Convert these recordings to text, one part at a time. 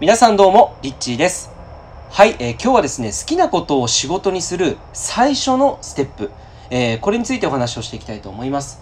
皆さんどうも、リッチーです。はい、えー今日はですね、好きなことを仕事にする最初のステップ、えーこれについてお話をしていきたいと思います。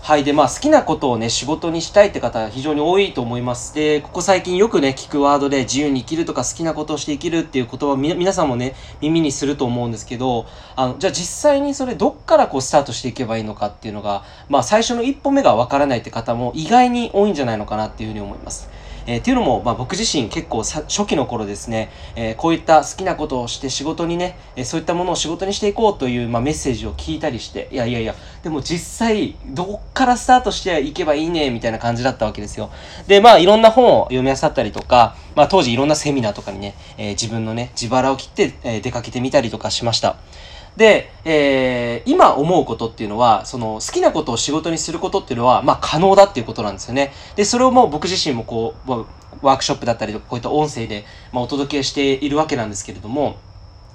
はい。で、まあ、好きなことをね、仕事にしたいって方、非常に多いと思います。で、ここ最近よくね、聞くワードで、自由に生きるとか、好きなことをして生きるっていう言葉、み皆さんもね、耳にすると思うんですけど、あの、じゃあ実際にそれ、どっからこう、スタートしていけばいいのかっていうのが、まあ、最初の一歩目がわからないって方も、意外に多いんじゃないのかなっていうふうに思います。えーっていうのも、まあ、僕自身結構さ初期の頃ですね、えーこういった好きなことをして仕事にね、えーそういったものを仕事にしていこうという、まあ、メッセージを聞いたりして、いやいやいや、でも実際、どっからスタートしていけばいいね、みたいな感じだったわけですよ。で、まあ、いろんな本を読み漁ったりとか、まあ、当時いろんなセミナーとかにね、え自分のね、自腹を切って、え出かけてみたりとかしました。で、えー今思うことっていうのは、その好きなことを仕事にすることっていうのは、まあ可能だっていうことなんですよね。で、それをもう僕自身もこう、ワークショップだったりとか、こういった音声で、まあ、お届けしているわけなんですけれども、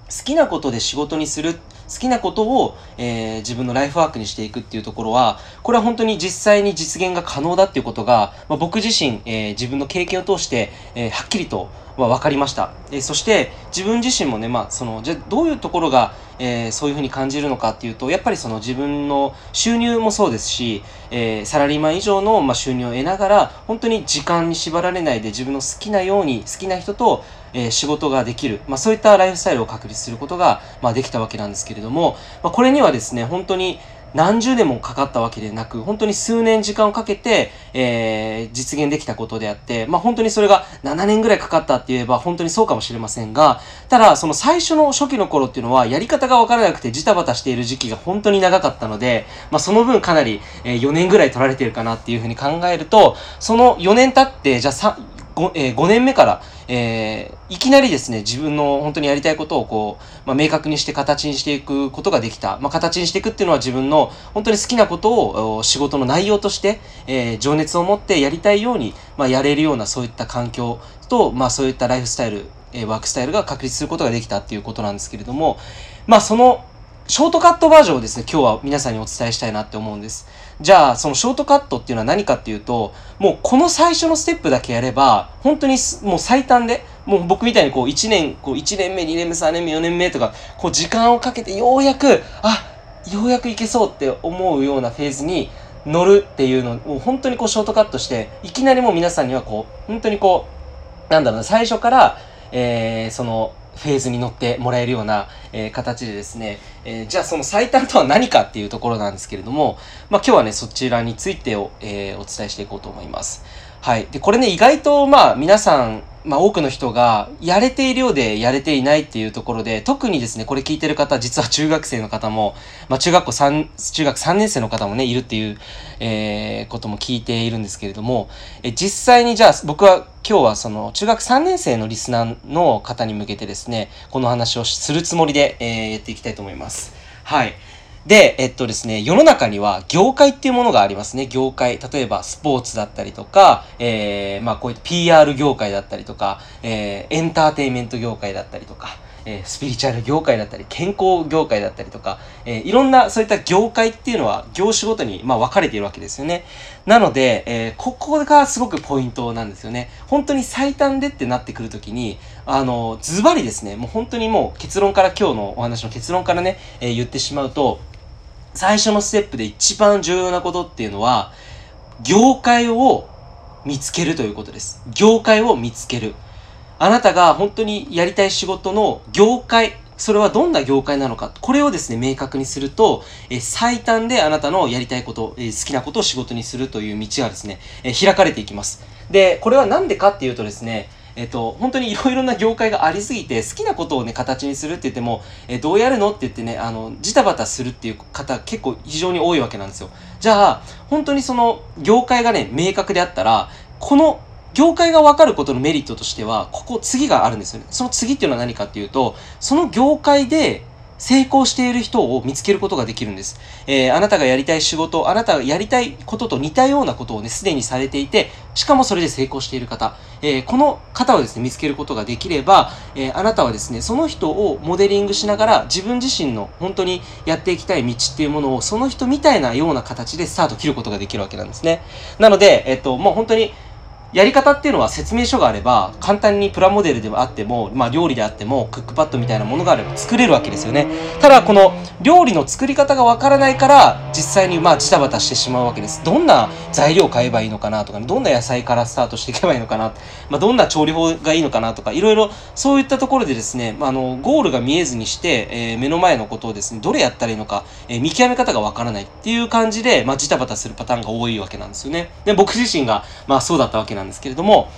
好きなことで仕事にする、好きなことを、えー自分のライフワークにしていくっていうところは、これは本当に実際に実現が可能だっていうことが、まあ、僕自身、えー自分の経験を通して、えーはっきりと、まあ、分かりました。えーそして、自分自身もね、まあ、その、じゃどういうところが、えーそういうふうに感じるのかっていうと、やっぱりその自分の収入もそうですし、えーサラリーマン以上の、まあ、収入を得ながら、本当に時間に縛られないで自分の好きなように、好きな人と、えー仕事ができる、まあ、そういったライフスタイルを確立することが、まあ、できたわけなんですけれどれども、まあ、これにはですね、本当に何十年もかかったわけでなく、本当に数年時間をかけて、えー実現できたことであって、まあ、本当にそれが7年ぐらいかかったって言えば本当にそうかもしれませんが、ただ、その最初の初期の頃っていうのは、やり方がわからなくてジタバタしている時期が本当に長かったので、まあ、その分かなり、え4年ぐらい取られてるかなっていうふうに考えると、その4年経って、じゃあ 5, えー5年目から、えーいきなりですね、自分の本当にやりたいことをこう、まあ、明確にして形にしていくことができた。まあ、形にしていくっていうのは自分の本当に好きなことを仕事の内容として、えー情熱を持ってやりたいように、まあ、やれるようなそういった環境と、まあ、そういったライフスタイル、えーワークスタイルが確立することができたっていうことなんですけれども、まあ、その、ショートカットバージョンをですね、今日は皆さんにお伝えしたいなって思うんです。じゃあ、そのショートカットっていうのは何かっていうと、もうこの最初のステップだけやれば、本当にもう最短で、もう僕みたいにこう1年、こう1年目、2年目、3年目、4年目とか、こう時間をかけてようやく、あ、ようやくいけそうって思うようなフェーズに乗るっていうのを、本当にこうショートカットして、いきなりもう皆さんにはこう、本当にこう、なんだろうな、最初から、えーその、フェーズに乗ってもらえるような、えー形でですね、えーじゃあその最短とは何かっていうところなんですけれども、まあ今日はね、そちらについてを、えーお伝えしていこうと思います。はい。で、これね、意外とまあ皆さん、まあ多くの人がやれているようでやれていないっていうところで、特にですね、これ聞いてる方、実は中学生の方も、まあ中学校3、中学3年生の方もね、いるっていう、えーことも聞いているんですけれども、え実際にじゃあ僕は今日はその中学3年生のリスナーの方に向けてですね、この話をするつもりで、えーやっていきたいと思います。はい。で、えっとですね、世の中には業界っていうものがありますね。業界。例えばスポーツだったりとか、えー、まあこういった PR 業界だったりとか、えー、エンターテインメント業界だったりとか、えースピリチュアル業界だったり、健康業界だったりとか、えーいろんなそういった業界っていうのは業種ごとにまあ分かれているわけですよね。なので、えーここがすごくポイントなんですよね。本当に最短でってなってくるときに、あの、ズバリですね、もう本当にもう結論から今日のお話の結論からね、えー言ってしまうと、最初のステップで一番重要なことっていうのは、業界を見つけるということです。業界を見つける。あなたが本当にやりたい仕事の業界、それはどんな業界なのか、これをですね、明確にすると、え最短であなたのやりたいこと、え好きなことを仕事にするという道がですね、え開かれていきます。で、これはなんでかっていうとですね、えっと、本当にいろいろな業界がありすぎて、好きなことをね、形にするって言っても、えーどうやるのって言ってね、あの、ジタバタするっていう方結構非常に多いわけなんですよ。じゃあ、本当にその業界がね、明確であったら、この業界が分かることのメリットとしては、ここ次があるんですよね。その次っていうのは何かっていうと、その業界で成功している人を見つけることができるんです。えーあなたがやりたい仕事、あなたがやりたいことと似たようなことをね、すでにされていて、しかもそれで成功している方、えーこの方をですね、見つけることができれば、えーあなたはですね、その人をモデリングしながら、自分自身の本当にやっていきたい道っていうものを、その人みたいなような形でスタート切ることができるわけなんですね。なので、えっと、もう本当に、やり方っていうのは説明書があれば簡単にプラモデルであっても、まあ、料理であってもクックパッドみたいなものがあれば作れるわけですよね。ただこの料理の作り方がわからないから実際にまあジタバタしてしまうわけです。どんな材料を買えばいいのかなとか、どんな野菜からスタートしていけばいいのかな、まあ、どんな調理法がいいのかなとかいろいろそういったところでですね、まあ、あのゴールが見えずにして、えー、目の前のことをですねどれやったらいいのか、えー、見極め方がわからないっていう感じで、まあ、ジタバタするパターンが多いわけなんですよね。で僕自身がまあそうだったわけなんですけれども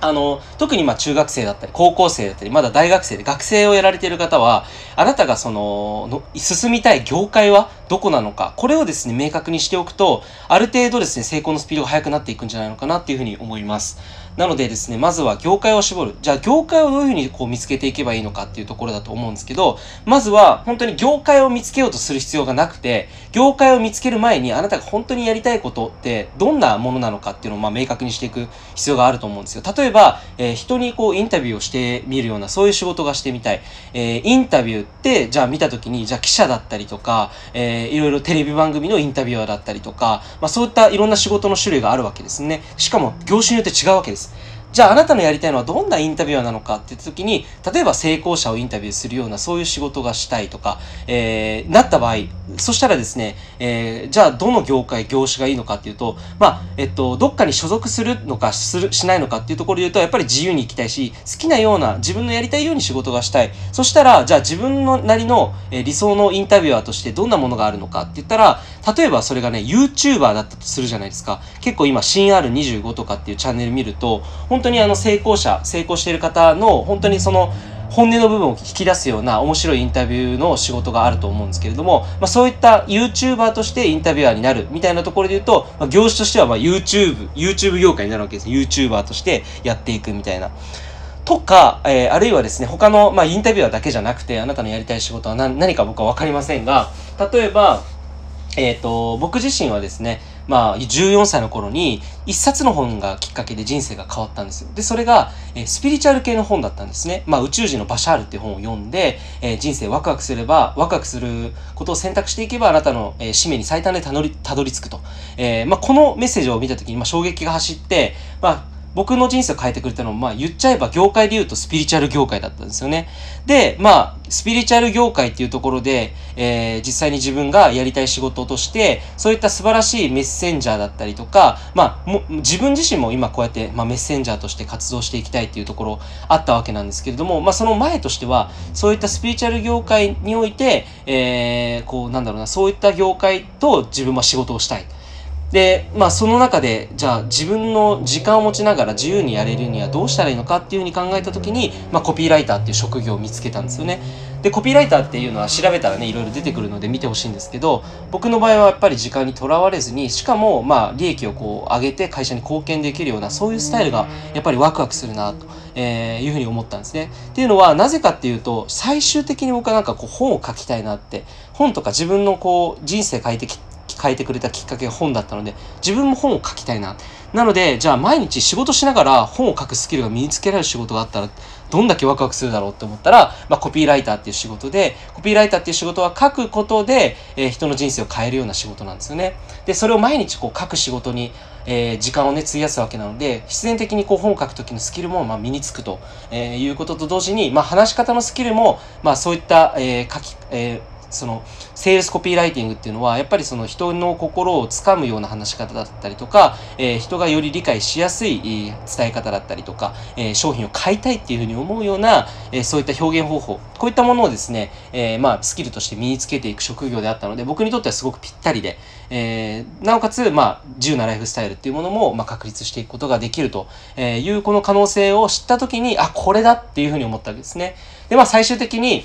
あの、特にまあ中学生だったり、高校生だったり、まだ大学生で学生をやられている方は、あなたがその、進みたい業界はどこなのか、これをですね、明確にしておくと、ある程度ですね、成功のスピードが速くなっていくんじゃないのかなっていうふうに思います。なのでですね、まずは業界を絞る。じゃあ業界をどういうふうにこう見つけていけばいいのかっていうところだと思うんですけど、まずは本当に業界を見つけようとする必要がなくて、業界を見つける前にあなたが本当にやりたいことってどんなものなのかっていうのをまあ明確にしていく必要があると思うんですよ。例えば、えー、人にこうインタビューをしてみるようなそういう仕事がしてみたい。えー、インタビューってじゃあ見た時に、じゃあ記者だったりとか、えー、いろいろテレビ番組のインタビュアーだったりとか、まあそういったいろんな仕事の種類があるわけですね。しかも業種によって違うわけです。じゃああなたのやりたいのはどんなインタビュアーなのかって言った時に、例えば成功者をインタビューするようなそういう仕事がしたいとか、えー、なった場合、そしたらですね、えー、じゃあどの業界、業種がいいのかっていうと、まあ、えっと、どっかに所属するのかする、しないのかっていうところで言うと、やっぱり自由に行きたいし、好きなような、自分のやりたいように仕事がしたい。そしたら、じゃあ自分のなりの、え、理想のインタビュアーとしてどんなものがあるのかって言ったら、例えばそれがね、YouTuber だったとするじゃないですか。結構今、新 R25 とかっていうチャンネル見ると、本当にあの成功者、成功している方の、本当にその、本音の部分を引き出すような面白いインタビューの仕事があると思うんですけれども、まあ、そういった YouTuber としてインタビュアーになるみたいなところで言うと、まあ、業種としてはま YouTube、YouTube 業界になるわけです。YouTuber としてやっていくみたいな。とか、えー、あるいはですね、他の、まあ、インタビュアーだけじゃなくて、あなたのやりたい仕事は何何か僕はわかりませんが、例えば、えっ、ー、と、僕自身はですね、まあ、14歳の頃に、一冊の本がきっかけで人生が変わったんですよ。で、それが、え、スピリチュアル系の本だったんですね。まあ、宇宙人のバシャールっていう本を読んで、え、人生ワクワクすれば、ワクワクすることを選択していけば、あなたの、え、使命に最短でたどり、たどり着くと。えー、まあ、このメッセージを見た時に、まあ、衝撃が走って、まあ、僕の人生を変えてくれたのも、まあ言っちゃえば業界で言うとスピリチュアル業界だったんですよね。で、まあ、スピリチュアル業界っていうところで、えー、実際に自分がやりたい仕事として、そういった素晴らしいメッセンジャーだったりとか、まあ、も自分自身も今こうやって、まあ、メッセンジャーとして活動していきたいっていうところあったわけなんですけれども、まあ、その前としては、そういったスピリチュアル業界において、えー、こう、なんだろうな、そういった業界と自分は仕事をしたい。で、まあその中で、じゃあ自分の時間を持ちながら自由にやれるにはどうしたらいいのかっていうふうに考えた時に、まあコピーライターっていう職業を見つけたんですよね。で、コピーライターっていうのは調べたらね、いろいろ出てくるので見てほしいんですけど、僕の場合はやっぱり時間にとらわれずに、しかもまあ利益をこう上げて会社に貢献できるような、そういうスタイルがやっぱりワクワクするなと、え、いうふうに思ったんですね。っていうのは、なぜかっていうと、最終的に僕はなんかこう本を書きたいなって、本とか自分のこう人生変えてきて変えてくれたきっかけが本だったので、自分も本を書きたいな。なので、じゃあ毎日仕事しながら本を書くスキルが身につけられる仕事があったら、どんだけワクワクするだろうって思ったら、まあ、コピーライターっていう仕事で、コピーライターっていう仕事は書くことで、えー、人の人生を変えるような仕事なんですよね。で、それを毎日こう書く仕事に、えー、時間をね、費やすわけなので、必然的にこう本を書くときのスキルも、まあ、身につくと、えー、いうことと同時に、まあ、話し方のスキルも、まあ、そういった、えー、書き、えーそのセールスコピーライティングっていうのはやっぱりその人の心をつかむような話し方だったりとか、えー、人がより理解しやすい伝え方だったりとか、えー、商品を買いたいっていうふうに思うような、えー、そういった表現方法。こういったものをですね、えー、まあスキルとして身につけていく職業であったので僕にとってはすごくぴったりで、えー、なおかつ、まあ、自由なライフスタイルっていうものも、まあ、確立していくことができるというこの可能性を知った時にあこれだっていうふうに思ったわけですね。でまあ最終的に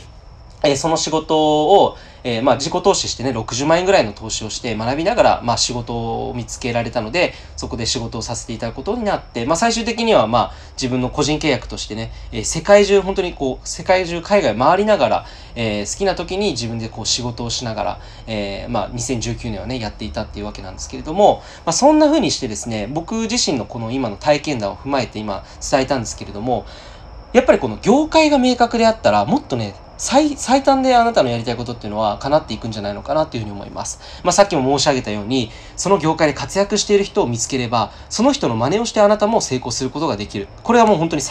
えその仕事を、え、まあ、自己投資してね、60万円ぐらいの投資をして学びながら、まあ、仕事を見つけられたので、そこで仕事をさせていただくことになって、まあ、最終的には、まあ、自分の個人契約としてね、え、世界中、本当にこう、世界中海外回りながら、えー、好きな時に自分でこう仕事をしながら、えまあ、2019年はね、やっていたっていうわけなんですけれども、まあ、そんな風にしてですね、僕自身のこの今の体験談を踏まえて今伝えたんですけれども、やっぱりこの業界が明確であったら、もっとね、最、最短であなたのやりたいことっていうのは叶っていくんじゃないのかなっていうふうに思います。まあ、さっきも申し上げたように、その業界で活躍している人を見つければ、その人の真似をしてあなたも成功することができる。これはもう本当に